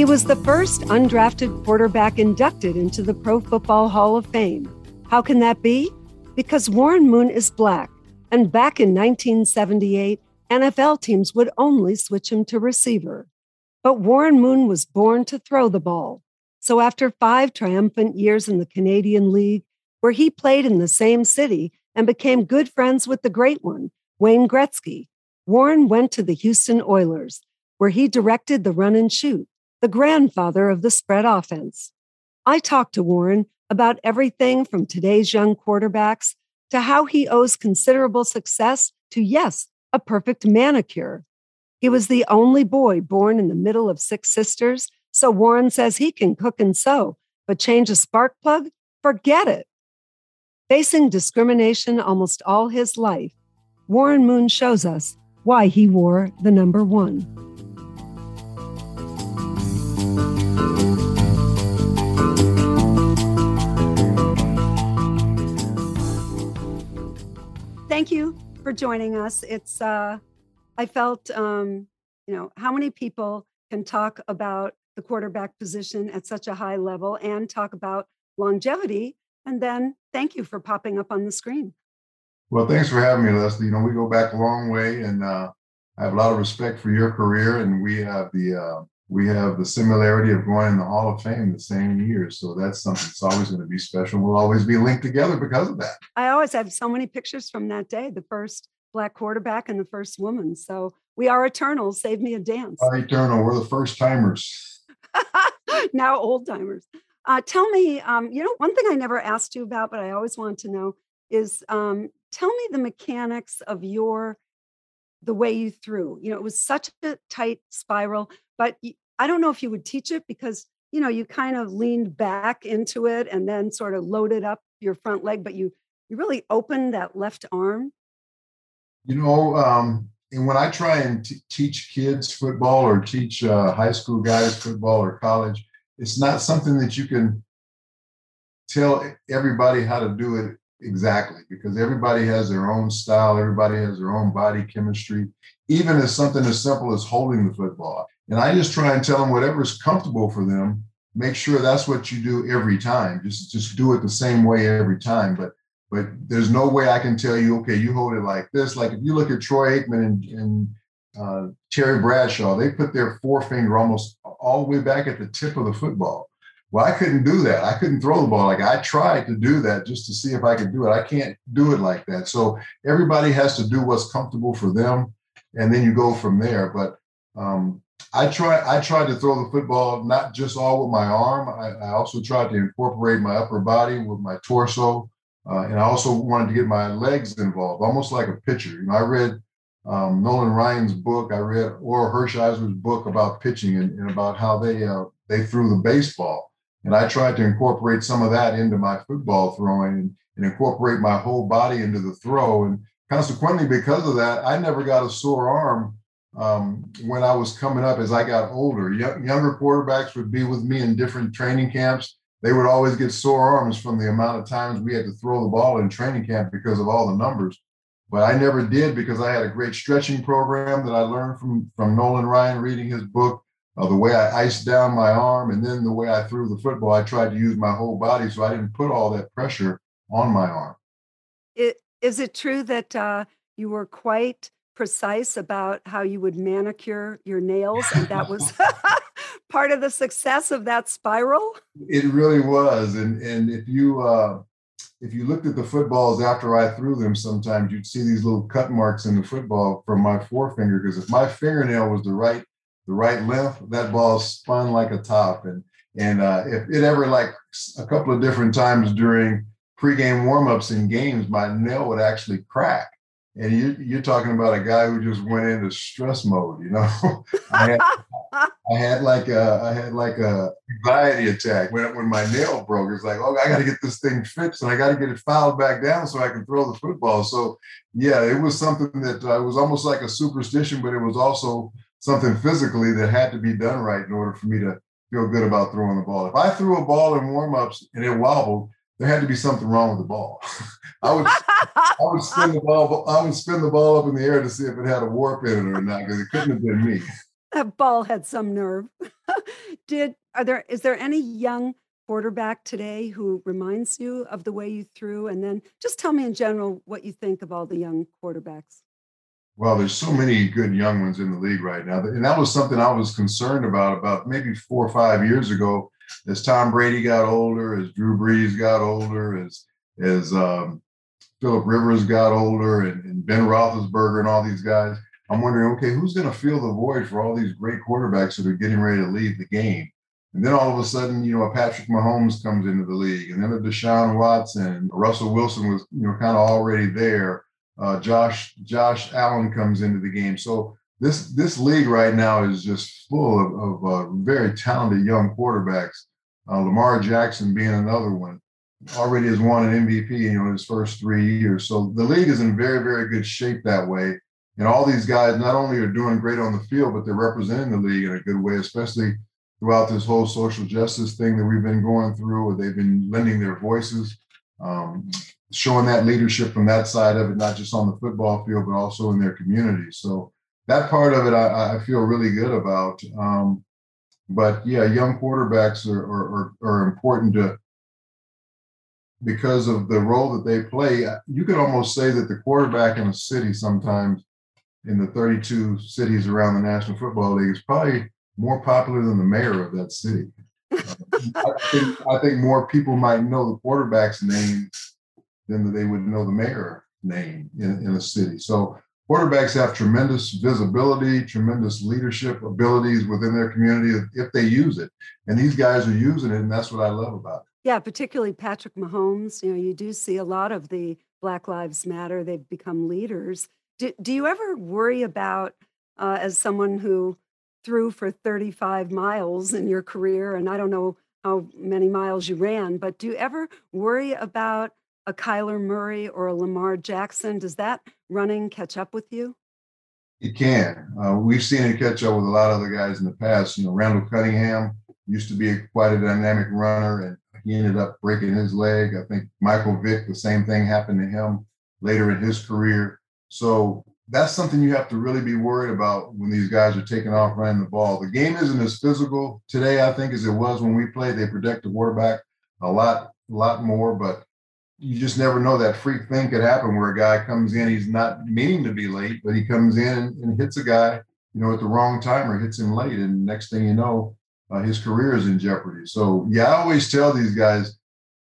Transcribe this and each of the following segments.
He was the first undrafted quarterback inducted into the Pro Football Hall of Fame. How can that be? Because Warren Moon is black, and back in 1978, NFL teams would only switch him to receiver. But Warren Moon was born to throw the ball. So after five triumphant years in the Canadian League, where he played in the same city and became good friends with the great one, Wayne Gretzky, Warren went to the Houston Oilers, where he directed the run and shoot the grandfather of the spread offense. I talked to Warren about everything from today's young quarterbacks to how he owes considerable success to, yes, a perfect manicure. He was the only boy born in the middle of six sisters, so Warren says he can cook and sew, but change a spark plug? Forget it. Facing discrimination almost all his life, Warren Moon shows us why he wore the number one. Thank you for joining us. It's uh, I felt um, you know how many people can talk about the quarterback position at such a high level and talk about longevity, and then thank you for popping up on the screen. Well, thanks for having me, Leslie. You know we go back a long way, and uh, I have a lot of respect for your career, and we have the uh, we have the similarity of going in the Hall of Fame the same year. So that's something that's always going to be special. We'll always be linked together because of that. I always have so many pictures from that day, the first black quarterback and the first woman. So we are eternal. Save me a dance. Our eternal. We're the first timers. now old timers. Uh, tell me, um, you know, one thing I never asked you about, but I always want to know is um, tell me the mechanics of your the way you threw. You know, it was such a tight spiral, but I don't know if you would teach it because you know you kind of leaned back into it and then sort of loaded up your front leg, but you you really opened that left arm. You know, um, and when I try and t- teach kids football or teach uh, high school guys football or college, it's not something that you can tell everybody how to do it exactly because everybody has their own style, everybody has their own body chemistry, even as something as simple as holding the football. And I just try and tell them whatever's comfortable for them. Make sure that's what you do every time. Just just do it the same way every time. But but there's no way I can tell you, okay, you hold it like this. Like if you look at Troy Aikman and, and uh, Terry Bradshaw, they put their forefinger almost all the way back at the tip of the football. Well, I couldn't do that. I couldn't throw the ball. Like I tried to do that just to see if I could do it. I can't do it like that. So everybody has to do what's comfortable for them, and then you go from there. But um, I try I tried to throw the football not just all with my arm. I, I also tried to incorporate my upper body with my torso, uh, and I also wanted to get my legs involved, almost like a pitcher. You know, I read um, Nolan Ryan's book. I read Orel Hershiser's book about pitching and, and about how they uh, they threw the baseball, and I tried to incorporate some of that into my football throwing and, and incorporate my whole body into the throw. And consequently, because of that, I never got a sore arm um, when I was coming up as I got older. Y- younger quarterbacks would be with me in different training camps. They would always get sore arms from the amount of times we had to throw the ball in training camp because of all the numbers. But I never did because I had a great stretching program that I learned from, from Nolan Ryan reading his book. Uh, the way I iced down my arm and then the way I threw the football, I tried to use my whole body so I didn't put all that pressure on my arm. It, is it true that uh, you were quite precise about how you would manicure your nails and that was part of the success of that spiral it really was and and if you uh if you looked at the footballs after I threw them, sometimes you'd see these little cut marks in the football from my forefinger. Because if my fingernail was the right the right length, that ball spun like a top. And and uh, if it ever like a couple of different times during pregame warmups and games, my nail would actually crack and you, you're talking about a guy who just went into stress mode. You know, I, had, I had like a I had like a anxiety attack when when my nail broke. It's like, oh, I got to get this thing fixed, and I got to get it filed back down so I can throw the football. So yeah, it was something that uh, was almost like a superstition, but it was also something physically that had to be done right in order for me to feel good about throwing the ball. If I threw a ball in warmups and it wobbled, there had to be something wrong with the ball. I would I would spin the ball I would spin the ball up in the air to see if it had a warp in it or not because it couldn't have been me. That ball had some nerve. did are there is there any young quarterback today who reminds you of the way you threw? And then just tell me in general what you think of all the young quarterbacks. Well, there's so many good young ones in the league right now. And that was something I was concerned about about maybe four or five years ago. As Tom Brady got older, as Drew Brees got older, as as um, Philip Rivers got older, and, and Ben Roethlisberger and all these guys, I'm wondering, okay, who's going to fill the void for all these great quarterbacks that are getting ready to leave the game? And then all of a sudden, you know, a Patrick Mahomes comes into the league, and then a Deshaun Watson, Russell Wilson was, you know, kind of already there. Uh, Josh Josh Allen comes into the game. So this this league right now is just full of, of uh, very talented young quarterbacks. Uh, Lamar Jackson being another one, already has won an MVP, you know, in his first three years. So the league is in very very good shape that way. And all these guys not only are doing great on the field, but they're representing the league in a good way, especially throughout this whole social justice thing that we've been going through, where they've been lending their voices, um, showing that leadership from that side of it, not just on the football field, but also in their communities. So that part of it, I, I feel really good about. Um, but yeah, young quarterbacks are, are, are, important to because of the role that they play. You could almost say that the quarterback in a city sometimes in the 32 cities around the National Football League is probably more popular than the mayor of that city. I, think, I think more people might know the quarterback's name than they would know the mayor name in, in a city. So quarterbacks have tremendous visibility, tremendous leadership abilities within their community if they use it. And these guys are using it, and that's what I love about it. Yeah, particularly Patrick Mahomes. You know, you do see a lot of the Black Lives Matter. They've become leaders. Do, do you ever worry about, uh, as someone who threw for 35 miles in your career, and I don't know how many miles you ran, but do you ever worry about a Kyler Murray or a Lamar Jackson? Does that running catch up with you? It can. Uh, we've seen it catch up with a lot of the guys in the past. You know, Randall Cunningham used to be a, quite a dynamic runner, and he ended up breaking his leg. I think Michael Vick, the same thing happened to him later in his career. So that's something you have to really be worried about when these guys are taking off running the ball. The game isn't as physical today, I think, as it was when we played. They protect the quarterback a lot, a lot more, but you just never know that freak thing could happen where a guy comes in, he's not meaning to be late, but he comes in and, hits a guy, you know, at the wrong time or hits him late. And next thing you know, uh, his career is in jeopardy. So, yeah, I always tell these guys,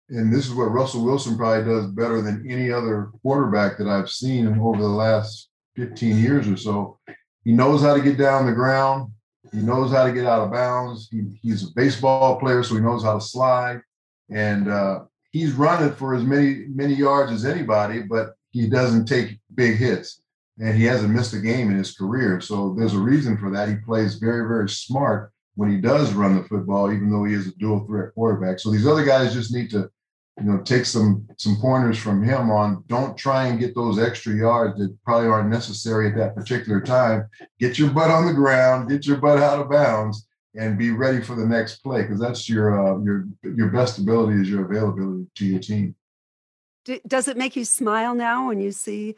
and this is what Russell Wilson probably does better than any other quarterback that I've seen over the last 15 years or so. He knows how to get down the ground. He knows how to get out of bounds. He, he's a baseball player, so he knows how to slide. And uh, he's running for as many many yards as anybody, but he doesn't take big hits. And he hasn't missed a game in his career. So there's a reason for that. He plays very, very smart when he does run the football, even though he is a dual threat quarterback. So these other guys just need to you know, take some some pointers from him on don't try and get those extra yards that probably aren't necessary at that particular time. Get your butt on the ground, get your butt out of bounds, and be ready for the next play because that's your uh, your your best ability is your availability to your team. Does it make you smile now when you see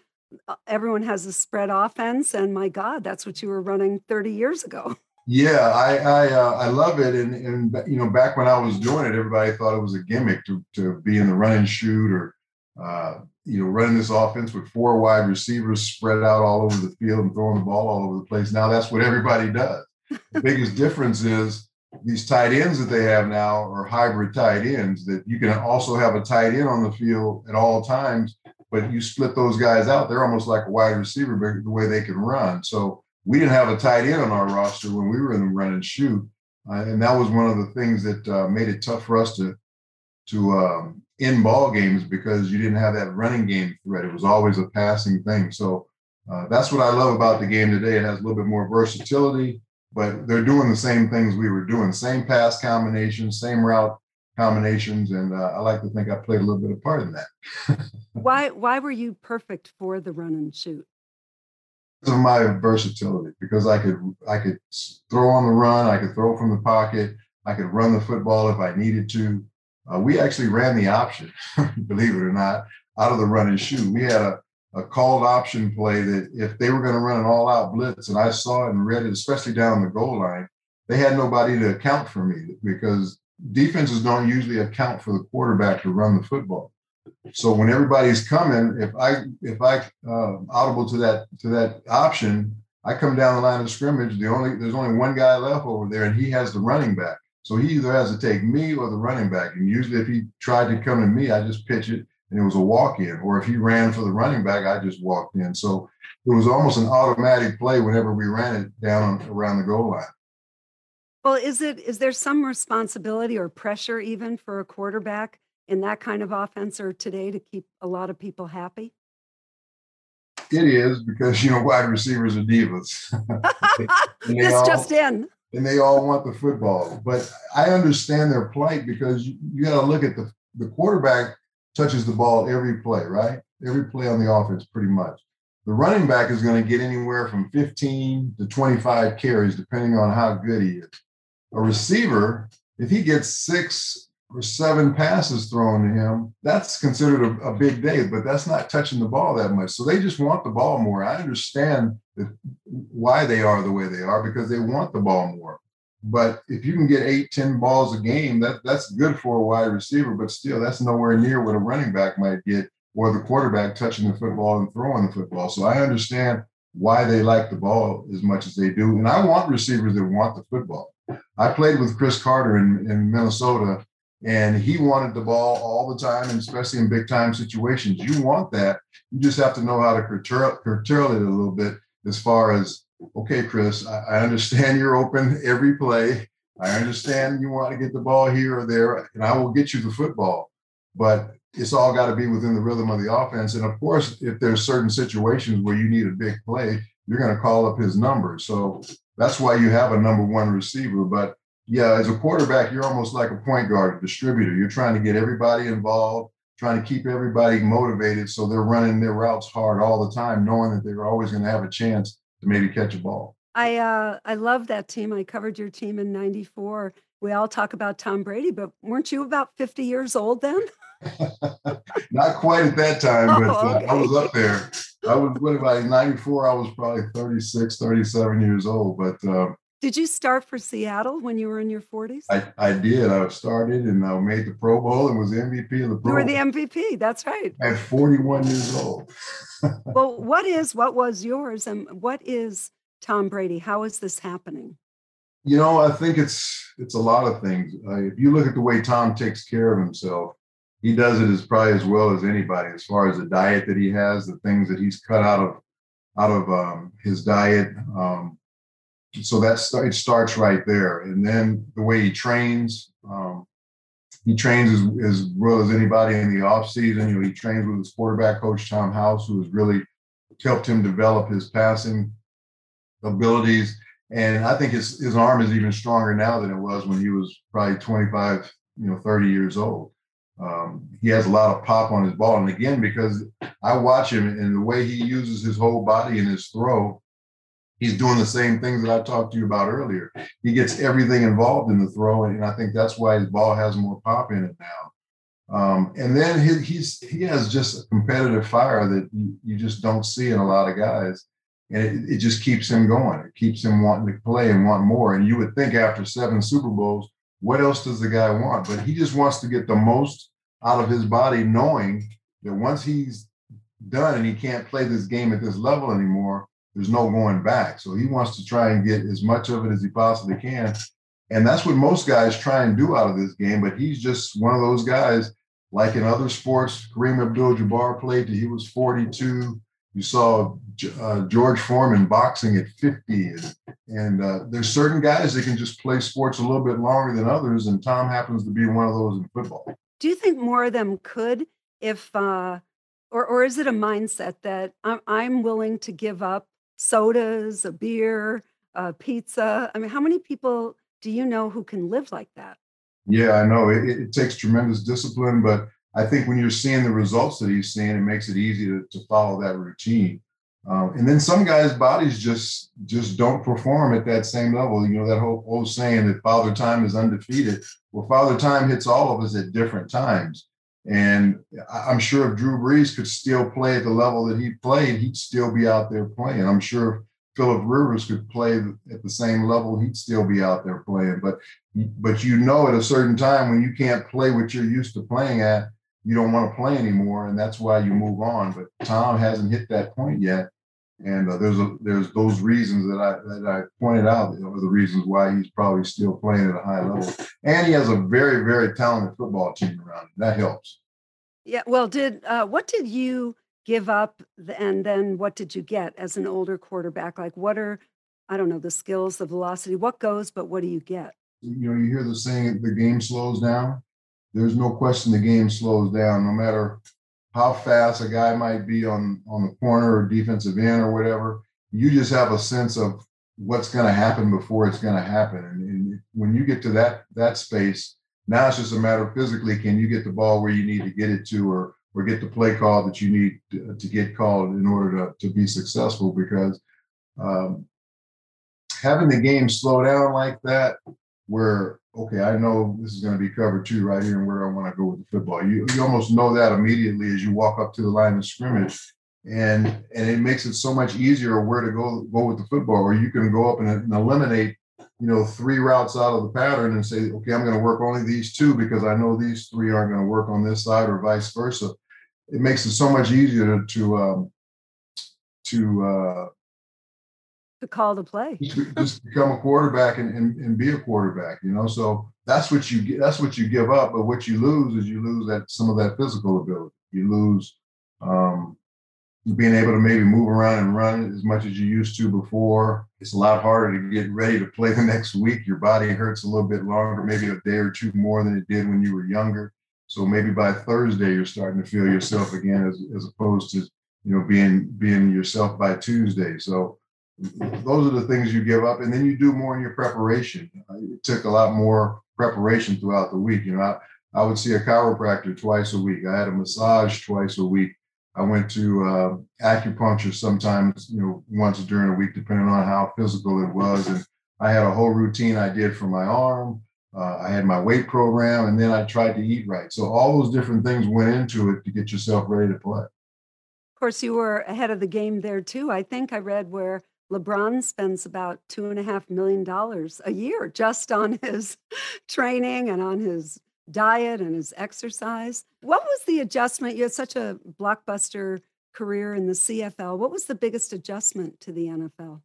uh, everyone has a spread offense? And my God, that's what you were running 30 years ago. Yeah, I I, uh, I love it, and and you know, back when I was doing it, everybody thought it was a gimmick to to be in the run and shoot or uh, you know running this offense with four wide receivers spread out all over the field and throwing the ball all over the place. Now that's what everybody does. The biggest difference is these tight ends that they have now are hybrid tight ends that you can also have a tight end on the field at all times, but you split those guys out. They're almost like a wide receiver, the way they can run. So we didn't have a tight end on our roster when we were in the run and shoot, uh, and that was one of the things that uh, made it tough for us to to um, end ball games because you didn't have that running game threat. It was always a passing thing. So uh, that's what I love about the game today. It has a little bit more versatility, but they're doing the same things we were doing: same pass combinations, same route combinations, and uh, I like to think I played a little bit of part in that. why Why were you perfect for the run and shoot? of my versatility because I could I could throw on the run, I could throw from the pocket, I could run the football if I needed to. Uh, we actually ran the option, believe it or not, out of the run and shoot. We had a, a called option play that if they were going to run an all-out blitz, and I saw it and read it, especially down the goal line, they had nobody to account for me because defenses don't usually account for the quarterback to run the football. So when everybody's coming, if I if I uh, audible to that to that option, I come down the line of scrimmage. The only there's only one guy left over there, and he has the running back. So he either has to take me or the running back. And usually, if he tried to come to me, I just pitch it, and it was a walk in. Or if he ran for the running back, I just walked in. So it was almost an automatic play whenever we ran it down around the goal line. Well, is it is there some responsibility or pressure even for a quarterback in that kind of offense or today to keep a lot of people happy? It is because you know wide receivers are divas. this all, just in. And they all want the football. But I understand their plight because you, you got to look at the the quarterback touches the ball every play, right? Every play on the offense, pretty much. The running back is going to get anywhere from 15 to 25 carries, depending on how good he is. A receiver, if he gets six or seven passes thrown to him, that's considered a, a, big day, but that's not touching the ball that much. So they just want the ball more. I understand why they are the way they are because they want the ball more. But if you can get eight, ten balls a game, that that's good for a wide receiver, but still that's nowhere near what a running back might get or the quarterback touching the football and throwing the football. So I understand why they like the ball as much as they do. And I want receivers that want the football. I played with Cris Carter in, in Minnesota and he wanted the ball all the time, and especially in big time situations. You want that. You just have to know how to curtail, curtail it a little bit as far as, okay, Cris, I, I understand you're open every play. I understand you want to get the ball here or there, and I will get you the football. But it's all got to be within the rhythm of the offense. And of course, if there's certain situations where you need a big play, you're going to call up his number. So that's why you have a number one receiver. But yeah, as a quarterback, you're almost like a point guard, a distributor. You're trying to get everybody involved, trying to keep everybody motivated so they're running their routes hard all the time, knowing that they're always going to have a chance to maybe catch a ball. I uh, I love that team. I covered your team in '94. We all talk about Tom Brady, but weren't you about 50 years old then? Not quite at that time, but oh, okay. uh, I was up there. I was what about 94? I was probably 36, 37 years old. But uh, did you start for Seattle when you were in your 40s? I, I did. I started and I made the Pro Bowl and was MVP of the Pro Bowl. You were the MVP. That's right. At 41 years old. well, what is, what was yours and what is Tom Brady? How is this happening? You know, I think it's it's a lot of things. Uh, if you look at the way Tom takes care of himself, he does it as probably as well as anybody. As far as the diet that he has, the things that he's cut out of out of um, his diet, um, so that it starts right there. And then the way he trains um, he trains as, as well as anybody in the off season. You know he trains with his quarterback coach tom house who has really helped him develop his passing abilities. And i think his, his arm is even stronger now than it was when he was probably 25 you know 30 years old. Um, he has a lot of pop on his ball. And again because i watch him and the way he uses his whole body in his throw he's doing the same things that I talked to you about earlier. He gets everything involved in the throw, and I think that's why his ball has more pop in it now. Um, and then he, he's he has just a competitive fire that you, you just don't see in a lot of guys, and it, it just keeps him going. It keeps him wanting to play and want more. And you would think after seven Super Bowls, what else does the guy want? But he just wants to get the most out of his body, knowing that once he's done and he can't play this game at this level anymore, there's no going back. So he wants to try and get as much of it as he possibly can. And that's what most guys try and do out of this game. But he's just one of those guys, like in other sports, Kareem Abdul Jabbar played till he was 42. You saw uh, George Foreman boxing at 50. And, and uh, there's certain guys that can just play sports a little bit longer than others. And Tom happens to be one of those in football. Do you think more of them could if, uh, or, or is it a mindset that I'm, I'm willing to give up sodas, a beer, a pizza. I mean, how many people do you know who can live like that? Yeah, I know it, it takes tremendous discipline, but I think when you're seeing the results that he's seeing, it makes it easy to, to follow that routine. Um, and then some guys' bodies just just don't perform at that same level. You know that whole old saying that Father Time is undefeated. Well, Father Time hits all of us at different times. And I'm sure if Drew Brees could still play at the level that he played, he'd still be out there playing. I'm sure if Philip Rivers could play at the same level, he'd still be out there playing. But but you know at a certain time when you can't play what you're used to playing at, you don't want to play anymore, and that's why you move on. But Tom hasn't hit that point yet, and uh, there's a, there's those reasons that I that I pointed out are the reasons why he's probably still playing at a high level, and he has a very very talented football team around him. That helps. Yeah. Well, did uh, what did you give up, and then what did you get as an older quarterback? Like, what are I don't know the skills, the velocity, what goes, but what do you get? You know, you hear the saying, "The game slows down." There's no question the game slows down, no matter how fast a guy might be on on the corner or defensive end or whatever. You just have a sense of what's going to happen before it's going to happen, and, and when you get to that that space, now it's just a matter of physically, can you get the ball where you need to get it to, or or get the play call that you need to, to get called in order to, to be successful? Because um, having the game slow down like that, where okay, I know this is going to be covered two right here and where I want to go with the football. You you almost know that immediately as you walk up to the line of scrimmage, and and it makes it so much easier where to go go with the football. Or you can go up and, and eliminate you know three routes out of the pattern and say, okay, I'm going to work only these two because I know these three aren't going to work on this side, or vice versa. It makes it so much easier to um, to uh, to call the play. just become a quarterback and, and, and be a quarterback, you know. So that's what you get. That's what you give up. But what you lose is you lose that some of that physical ability. You lose um, being able to maybe move around and run as much as you used to before. It's a lot harder to get ready to play the next week. Your body hurts a little bit longer, maybe a day or two more than it did when you were younger. So maybe by Thursday you're starting to feel yourself again, as, as opposed to you know being being yourself by Tuesday. So those are the things you give up and then you do more in your preparation. It took a lot more preparation throughout the week you know I, I would see a chiropractor twice a week. I had a massage twice a week. I went to uh, acupuncture sometimes you know once during a week depending on how physical it was and i had a whole routine i did for my arm. Uh, i had my weight program and then i tried to eat right. So all those different things went into it to get yourself ready to play. Of course you were ahead of the game there too i think i read where LeBron spends about two and a half million dollars a year just on his training and on his diet and his exercise. What was the adjustment? You had such a blockbuster career in the CFL. What was the biggest adjustment to the NFL?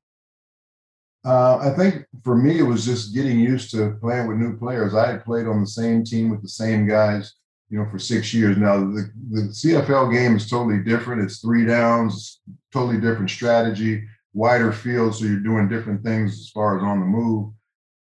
Uh, I think for me, it was just getting used to playing with new players. I had played on the same team with the same guys, you know, for six years. Now, the, the CFL game is totally different. It's three downs, totally different strategy wider field, so you're doing different things as far as on the move.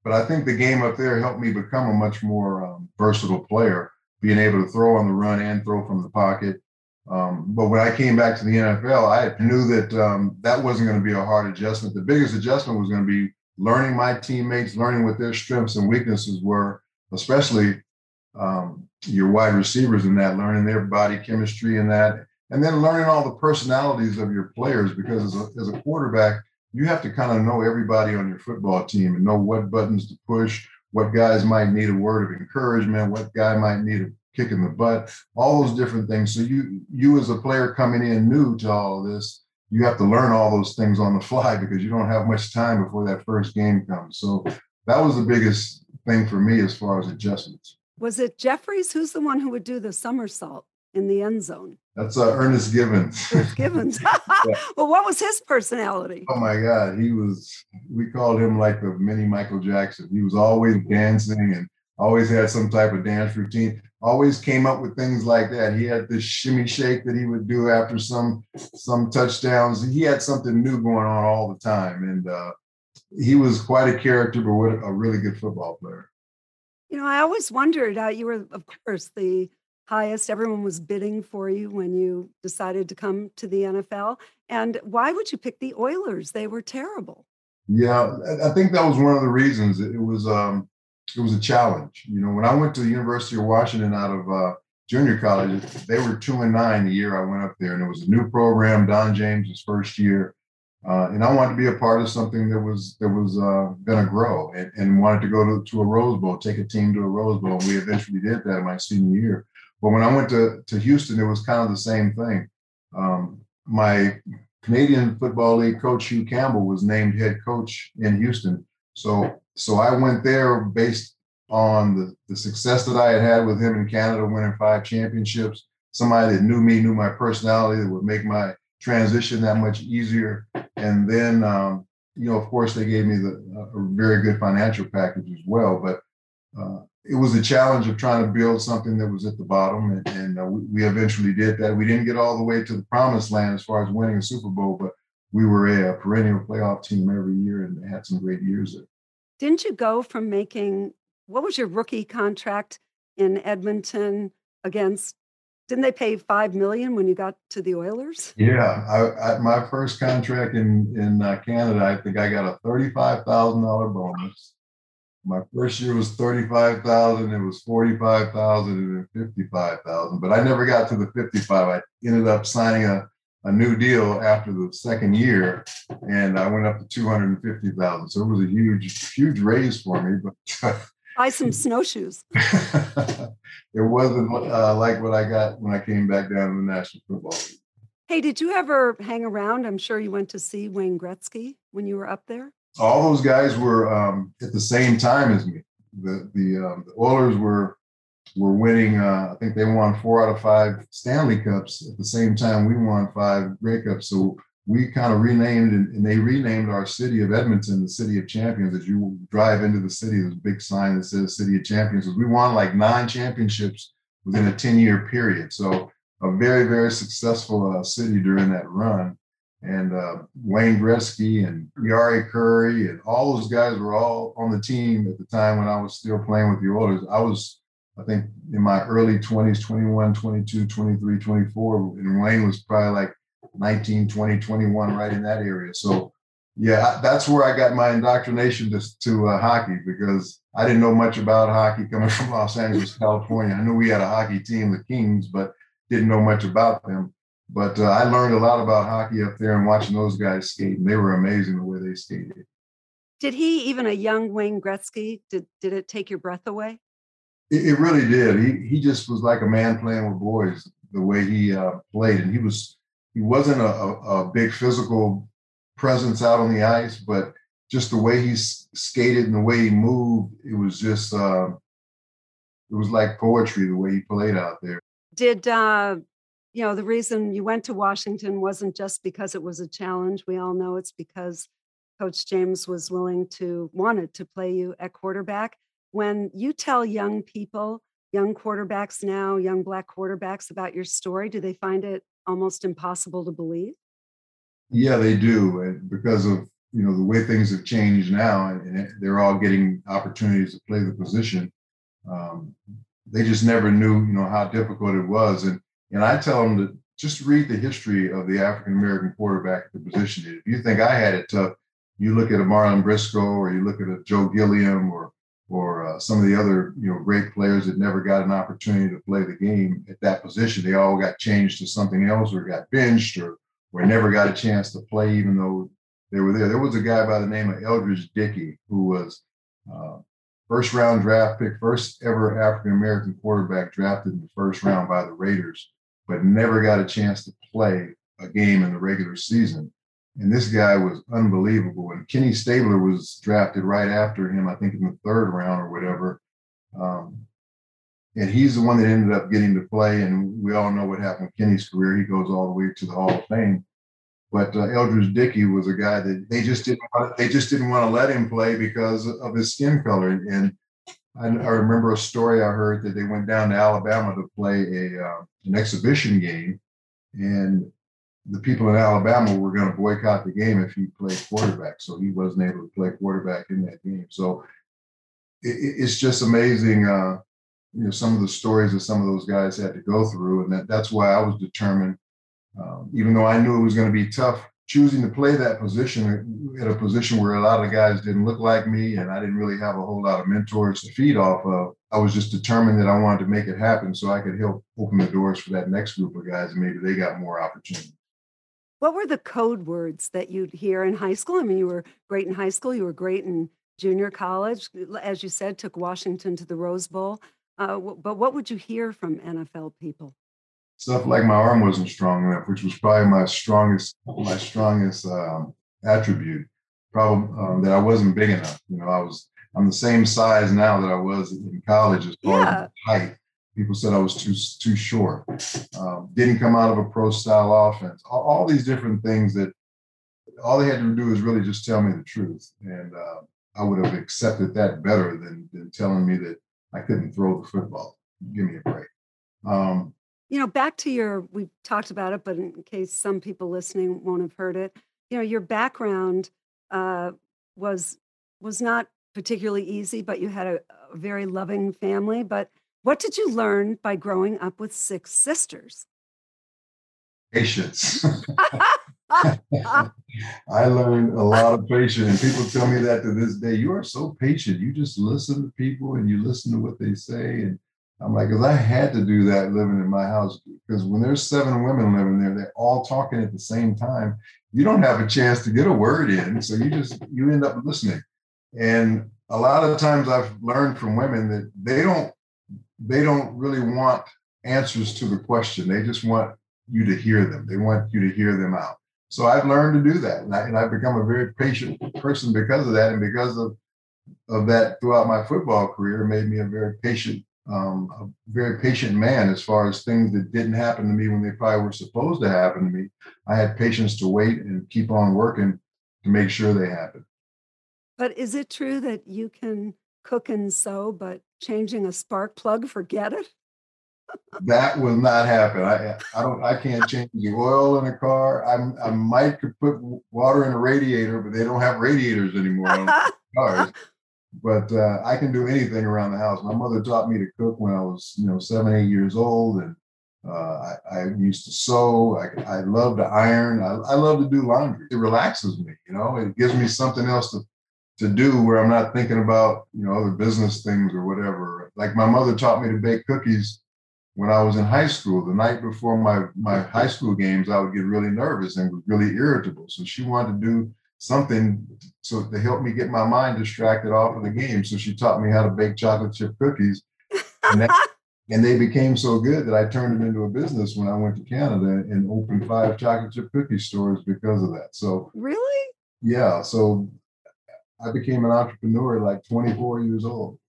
But I think the game up there helped me become a much more um, versatile player, being able to throw on the run and throw from the pocket. Um, but when I came back to the NFL, I knew that um, that wasn't going to be a hard adjustment. The biggest adjustment was going to be learning my teammates, learning what their strengths and weaknesses were, especially um, your wide receivers in that, learning their body chemistry and that, and then learning all the personalities of your players because as a, as a quarterback you have to kind of know everybody on your football team and know what buttons to push what guys might need a word of encouragement what guy might need a kick in the butt all those different things. So you you as a player coming in new to all of this you have to learn all those things on the fly because you don't have much time before that first game comes. So that was the biggest thing for me as far as adjustments. Was it Jeffires? Who's the one who would do the somersault in the end zone that's uh, Ernest Givins. Ernest yeah. Well, what was his personality? Oh my God, he was. We called him like the mini Michael Jackson. He was always dancing and always had some type of dance routine. Always came up with things like that. He had this shimmy shake that he would do after some some touchdowns. He had something new going on all the time, and uh, he was quite a character, but a really good football player. You know, I always wondered. Uh, you were, of course, the highest. Everyone was bidding for you when you decided to come to the NFL. And why would you pick the Oilers? They were terrible. Yeah, I think that was one of the reasons. It was um, it was a challenge. You know, when I went to the University of Washington out of uh, junior college, they were two and nine the year I went up there, and it was a new program. Don James' first year, uh, and I wanted to be a part of something that was that was uh, going to grow, and, and, wanted to go to, to a Rose Bowl, take a team to a Rose Bowl. And we eventually did that in my senior year. But when I went to, to Houston, it was kind of the same thing. Um, my Canadian Football League coach Hugh Campbell was named head coach in Houston. So so I went there based on the, the success that I had had with him in Canada, winning five championships. Somebody that knew me, knew my personality, that would make my transition that much easier. And then, um, you know, of course, they gave me the a very good financial package as well. But uh, it was a challenge of trying to build something that was at the bottom, and, and uh, we, we, eventually did that. We didn't get all the way to the promised land as far as winning a Super Bowl, but we were a, perennial playoff team every year and had some great years there. Didn't you go from making what was your rookie contract in Edmonton against? Didn't they pay five million when you got to the Oilers? Yeah, I, I, my first contract in in uh, Canada, I think I got a thirty-five thousand dollar bonus my first year was 35,000, it was 45,000 and then 55,000, but I never got to the 55. I ended up signing a, a new deal after the second year and I went up to 250,000. So it was a huge, huge raise for me, but buy some snowshoes. it wasn't uh, like what I got when I came back down to the National Football League. Hey, did you ever hang around? I'm sure you went to see Wayne Gretzky when you were up there all those guys were um, at the same time as me. The the, um, the Oilers were were winning. Uh, I think they won four out of five Stanley Cups at the same time we won five Grey Cups. So we kind of renamed and, and, they renamed our city of Edmonton the City of Champions. As you drive into the city, there's a big sign that says City of Champions. We won like nine championships within a 10 year period. So a very, very successful uh, city during that run and uh, Wayne Gretzky and Jari Kurri and all those guys were all on the team at the time when I was still playing with the Oilers. I was, I think, in my early 20s, 21, 22, 23, 24, and Wayne was probably like 19, 20, 21, right in that area. So, yeah, that's where I got my indoctrination to, to uh, hockey because I didn't know much about hockey coming from Los Angeles, California. I knew we had a hockey team, the Kings, but didn't know much about them. But uh, I learned a lot about hockey up there and watching those guys skate, and they were amazing the way they skated. Did he, even a young Wayne Gretzky, did, did it take your breath away? It, it really did. He he just was like a man playing with boys the way he uh, played, and he was he wasn't a, a, a, big physical presence out on the ice, but just the way he skated and the way he moved, it was just uh, it was like poetry the way he played out there. Did uh, you know, the reason you went to Washington wasn't just because it was a challenge. We all know it's because Coach James was willing to, wanted to play you at quarterback. When you tell young people, young quarterbacks now, young Black quarterbacks about your story, do they find it almost impossible to believe? Yeah, they do. And because of, you know, the way things have changed now and they're all getting opportunities to play the position. Um, they just never knew, you know, how difficult it was. And and I tell them to just read the history of the African American quarterback at the position. If you think I had it tough, you look at a Marlon Briscoe or you look at a Joe Gilliam or or uh, some of the other you know great players that never got an opportunity to play the game at that position. They all got changed to something else or got benched or or never got a chance to play even though they were there. There was a guy by the name of Eldridge Dickey who was uh, first round draft pick, first ever African American quarterback drafted in the first round by the Raiders but never got a chance to play a game in the regular season. And this guy was unbelievable. And Kenny Stabler was drafted right after him, I think in the third round or whatever. Um, and he's the one that ended up getting to play. And we all know what happened with Kenny's career. He goes all the way to the Hall of Fame. But uh, Eldridge Dickey was a guy that they just didn't want, they just didn't want to let him play because of his skin color. And I, I, remember a story I heard that they went down to Alabama to play a uh, an exhibition game, and the people in Alabama were going to boycott the game if he played quarterback. So he wasn't able to play quarterback in that game. So it, it's just amazing, uh, you know, some of the stories that some of those guys had to go through, and that, that's why I was determined, um, even though I knew it was going to be tough choosing to play that position at a position where a lot of guys didn't look like me and I didn't really have a whole lot of mentors to feed off of. I was just determined that I wanted to make it happen so I could help open the doors for that next group of guys and maybe they got more opportunity. What were the code words that you'd hear in high school? I mean, you were great in high school, you were great in junior college, as you said, took Washington to the Rose Bowl. Uh, but what would you hear from NFL people? Stuff like my arm wasn't strong enough, which was probably my strongest my strongest um, attribute. Problem um, that I wasn't big enough. You know, I was I'm the same size now that I was in college as far yeah. as height. People said I was too too short. Um, didn't come out of a pro style offense. All, all, these different things that all they had to do is really just tell me the truth, and uh, I would have accepted that better than, than telling me that I couldn't throw the football. Give me a break. Um, you know, back to your, we talked about it, but in case some people listening won't have heard it, you know, your background uh, was was not particularly easy, but you had a, a very loving family. But what did you learn by growing up with six sisters? Patience. I learned a lot of patience, and people tell me that to this day. You are so patient. You just listen to people and you listen to what they say. And I'm like, because I had to do that living in my house. Because when there's seven women living there, they're all talking at the same time. You don't have a chance to get a word in, so you just you end up listening. And a lot of times, I've learned from women that they don't they don't really want answers to the question. They just want you to hear them. They want you to hear them out. So I've learned to do that, and, I, have become a very patient person because of that, and because of of that throughout my football career, made me a very patient, um, a very patient man as far as things that didn't happen to me when they probably were supposed to happen to me. I had patience to wait and keep on working to make sure they happened. But is it true that you can cook and sew, but changing a spark plug, forget it? that will not happen. I I don't I can't change the oil in a car. I I might could put water in a radiator, but they don't have radiators anymore on cars. But uh, I can do anything around the house. My mother taught me to cook when I was you know seven eight years old, and uh, I, I, used to sew. I, I love to iron. I, I love to do laundry. It relaxes me. You know, it gives me something else to to do where I'm not thinking about you know other business things or whatever. Like my mother taught me to bake cookies when I was in high school, the night before my, my high school games, I would get really nervous and was really irritable. So she wanted to do something so to help me get my mind distracted off of the game. So she taught me how to bake chocolate chip cookies. And, that, and they became so good that I turned it into a business when I went to Canada and opened five chocolate chip cookie stores because of that. So really? Yeah. So I became an entrepreneur like 24 years old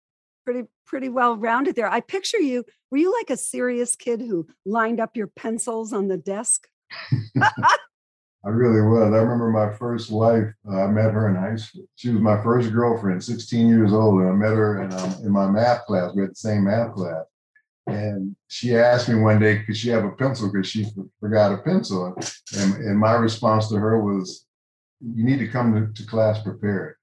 pretty pretty well rounded there. I picture you. Were you like a serious kid who lined up your pencils on the desk? I really was. I remember my first wife. Uh, I met her in high school. She was my first girlfriend, 16 years old, and I met her in, um, in my math class. We had the same math class, and she asked me one day, "Could she have a pencil?" Because she forgot a pencil, and, and my response to her was, "You need to come to, to class prepared."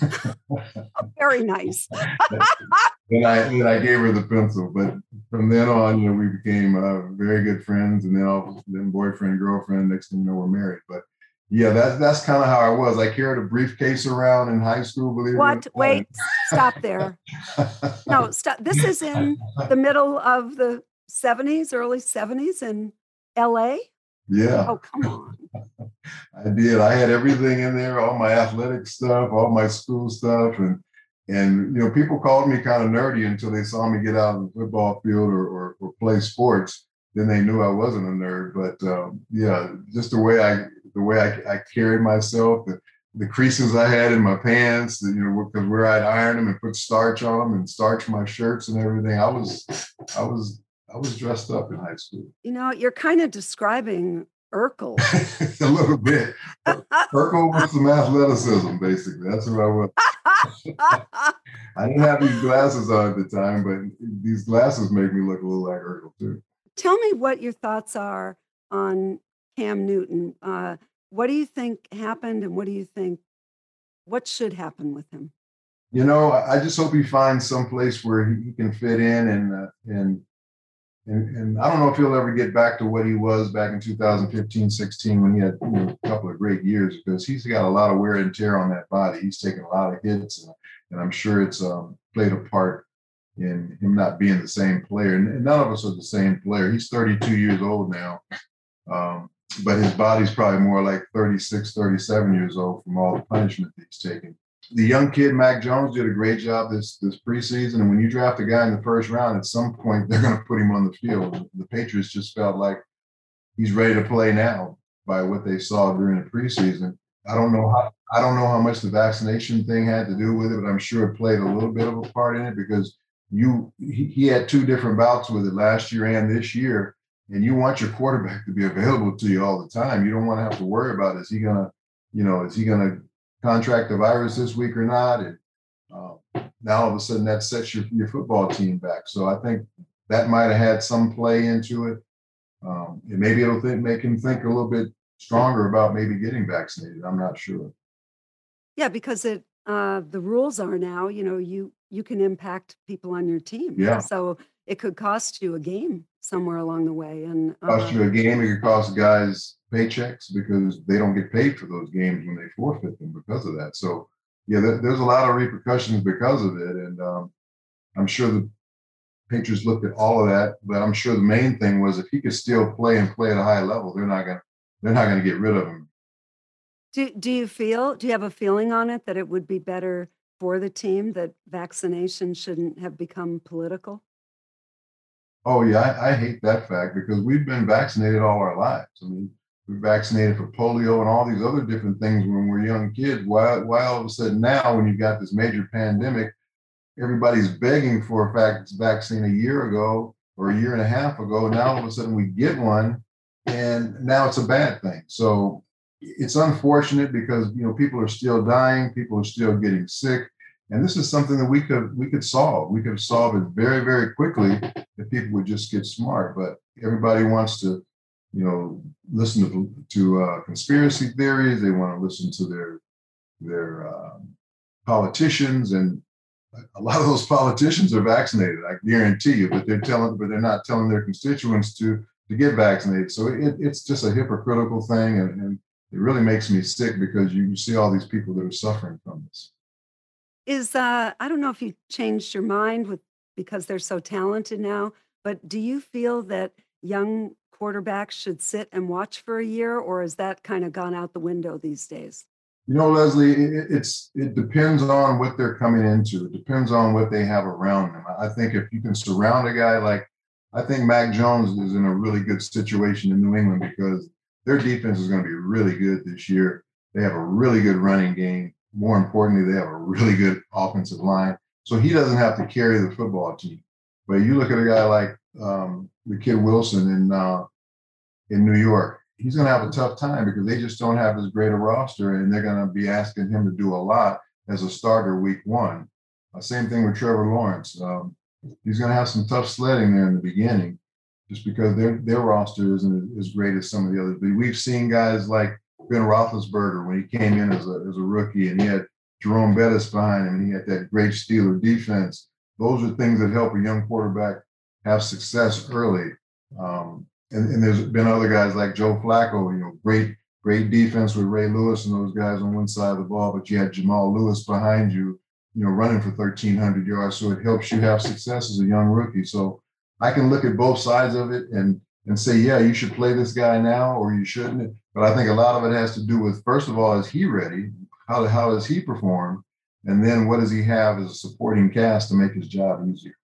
Very nice. and I and I gave her the pencil, but from then on, you know, we became uh, very good friends, and then all, then boyfriend girlfriend. Next thing you know, we're married. But yeah, that's that's kind of how I was. I carried a briefcase around in high school. Believe what? Wait, stop there. No, stop. This is in the middle of the '70s, early '70s in L.A. Yeah. Oh, come on. I did. I had everything in there, all my athletic stuff, all my school stuff, and and you know, people called me kind of nerdy until they saw me get out on the football field or, or, or play sports. Then they knew I wasn't a nerd. But um, yeah, just the way I the way I, I carried myself, the, the creases I had in my pants, you know, because where I'd iron them and put starch on them and starch my shirts and everything. I was I was I was dressed up in high school. You know, you're kind of describing Urkel. a little bit. Urkel was some athleticism, basically. That's what I was. I didn't have these glasses on at the time, but these glasses make me look a little like Urkel too. Tell me what your thoughts are on Cam Newton. Uh, what do you think happened, and what do you think what should happen with him? You know, I just hope he finds some place where he can fit in and uh, and and, and I don't know if he'll ever get back to what he was back in 2015, 16 when he had you know, a couple of great years because he's got a lot of wear and tear on that body. He's taken a lot of hits, and, and I'm sure it's um, played a part in him not being the same player. And, none of us are the same player. He's 32 years old now, um, but his body's probably more like 36, 37 years old from all the punishment that he's taken. The young kid Mac Jones did a great job this this preseason. And when you draft a guy in the first round, at some point they're going to put him on the field. The Patriots just felt like he's ready to play now by what they saw during the preseason. I don't know how I don't know how much the vaccination thing had to do with it, but I'm sure it played a little bit of a part in it because you he, he had two different bouts with it last year and this year, and you want your quarterback to be available to you all the time. You don't want to have to worry about is he gonna, you know, is he gonna contract the virus this week or not? And uh, now all of a sudden that sets your your football team back. So I think that might have had some play into it. Um, and maybe it'll think, make him think a little bit stronger about maybe getting vaccinated. I'm not sure. Yeah, because it uh, the rules are now, you know, you you can impact people on your team. Yeah. So it could cost you a game somewhere along the way. And Cost uh, you a game, it could cost guys paychecks because they don't get paid for those games when they forfeit them because of that. So yeah, there, there's a lot of repercussions because of it. And um, I'm sure the Patriots looked at all of that, but I'm sure the main thing was if he could still play and play at a high level, they're not gonna they're not gonna get rid of him. do do you feel do you have a feeling on it that it would be better for the team that vaccination shouldn't have become political? Oh yeah, I, I hate that fact because we've been vaccinated all our lives. I mean, we're vaccinated for polio and all these other different things when we're young kids. Why, why all of a sudden now, when you've got this major pandemic, everybody's begging for a vaccine a year ago or a year and a half ago. Now all of a sudden we get one, and now it's a bad thing. So it's unfortunate because you know people are still dying, people are still getting sick, and this is something that we could we could solve. We could solve it very very quickly if people would just get smart. But everybody wants to, you know, listen to to uh, conspiracy theories. They want to listen to their their um, politicians, and a lot of those politicians are vaccinated. I guarantee you, but they're telling, but they're not telling their constituents to to get vaccinated. So it, it's just a hypocritical thing, and, and it really makes me sick because you, you see all these people that are suffering from this. Is uh I don't know if you changed your mind with because they're so talented now, but do you feel that young quarterbacks should sit and watch for a year, or has that kind of gone out the window these days? You know, Lesley, it, it's it depends on what they're coming into. It depends on what they have around them. I think if you can surround a guy like, I think Mac Jones is in a really good situation in New England because their defense is going to be really good this year. They have a really good running game. More importantly, they have a really good offensive line. So he doesn't have to carry the football team. But you look at a guy like um, the kid Wilson in uh, in New York, he's going to have a tough time because they just don't have as great a roster, and they're going to be asking him to do a lot as a starter week one. Uh, same thing with Trevor Lawrence. Um, he's going to have some tough sledding there in the beginning, just because their their roster isn't as great as some of the others. But we've seen guys like Ben Roethlisberger when he came in as a as a rookie, and he had Jerome Bettis behind him, and he had that great Steeler defense. Those are things that help a young quarterback have success early. Um, and, and there's been other guys like Joe Flacco, you know, great, great defense with Ray Lewis and those guys on one side of the ball, but you had Jamal Lewis behind you, you know, running for 1,300 yards. So it helps you have success as a young rookie. So I can look at both sides of it and and say, yeah, you should play this guy now or you shouldn't. But I think a lot of it has to do with, first of all, is he ready? How, how does he perform? And then what does he have as a supporting cast to make his job easier?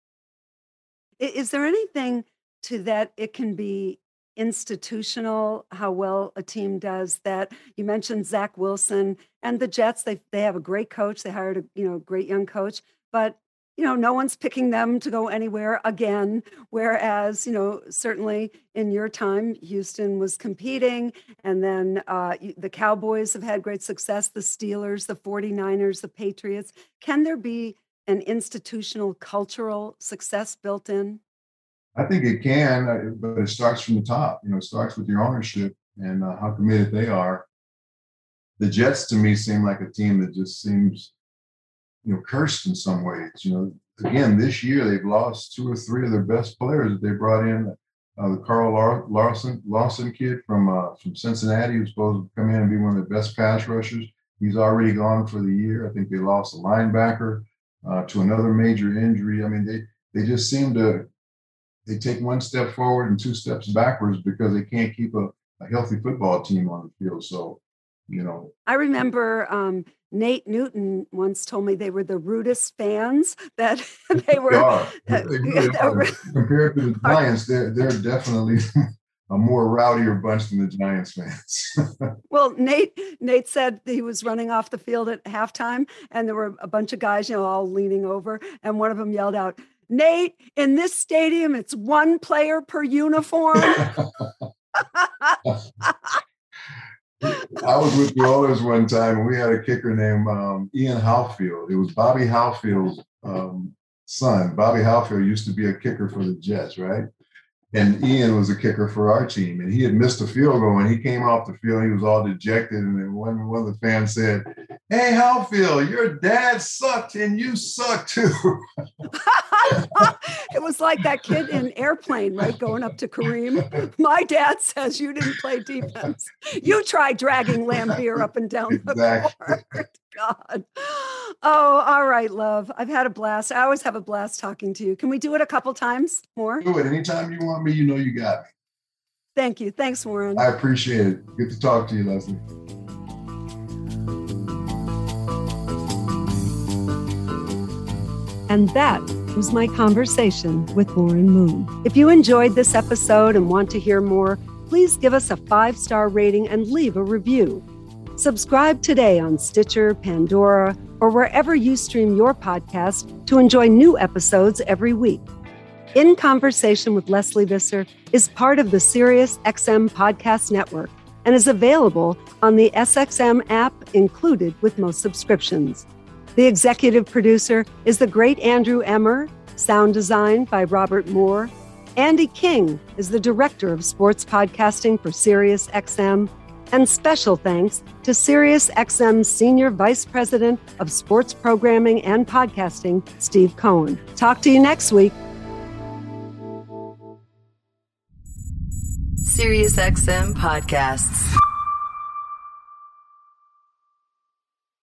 Is there anything to that it can be institutional, how well a team does that? You mentioned Zach Wilson and the Jets, they they have a great coach. They hired a, you know, great young coach, but you know, no one's picking them to go anywhere again. Whereas, you know, certainly in your time, Houston was competing. And then uh, the Cowboys have had great success, the Steelers, the 49ers, the Patriots. Can there be an institutional cultural success built in? I think it can, uh, but it starts from the top. You know, it starts with your ownership and uh, how committed they are. The Jets to me seem like a team that just seems, you know, cursed in some ways. You know, again, this year they've lost two or three of their best players that they brought in. Uh, the Carl Lar- Larson Lawson kid from uh, from Cincinnati, who's supposed to come in and be one of the best pass rushers. He's already gone for the year. I think they lost a linebacker uh, to another major injury. I mean, they they just seem to they take one step forward and two steps backwards because they can't keep a, a healthy football team on the field. So you know. I remember um, Nate Newton once told me they were the rudest fans that they were. They uh, they really Compared to the Giants, they're they're definitely a more rowdier bunch than the Giants fans. well, Nate Nate said he was running off the field at halftime, and there were a bunch of guys, you know, all leaning over, and one of them yelled out, "Nate, in this stadium, it's one player per uniform." I was with the Oilers one time, and we had a kicker named um, Ian Howfield. It was Bobby Howfield's um, son. Bobby Howfield used to be a kicker for the Jets, right? And Ian was a kicker for our team, and he had missed a field goal. And he came off the field, he was all dejected. And then one, one of the fans said, "Hey, Howfield, your dad sucked, and you suck too." it was like that kid in Airplane, right, going up to Kareem. My dad says you didn't play defense. You tried dragging Laimbeer up and down the exactly. court. God. Oh, all right, love. I've had a blast. I always have a blast talking to you. Can we do it a couple times more? Do it anytime you want me. You know you got me. Thank you. Thanks, Warren. I appreciate it. Good to talk to you, Lesley. And that was my conversation with Warren Moon. If you enjoyed this episode and want to hear more, please give us a five star rating and leave a review. Subscribe today on Stitcher, Pandora, or wherever you stream your podcast to enjoy new episodes every week. In Conversation with Lesley Visser is part of the Sirius XM Podcast Network and is available on the SXM app included with most subscriptions. The executive producer is the great Andrew Emmer, sound design by Robert Moore. Andy King is the director of sports podcasting for Sirius XM and special thanks to SiriusXM's Senior Vice President of Sports Programming and Podcasting, Steve Cohen. Talk to you next week. SiriusXM Podcasts.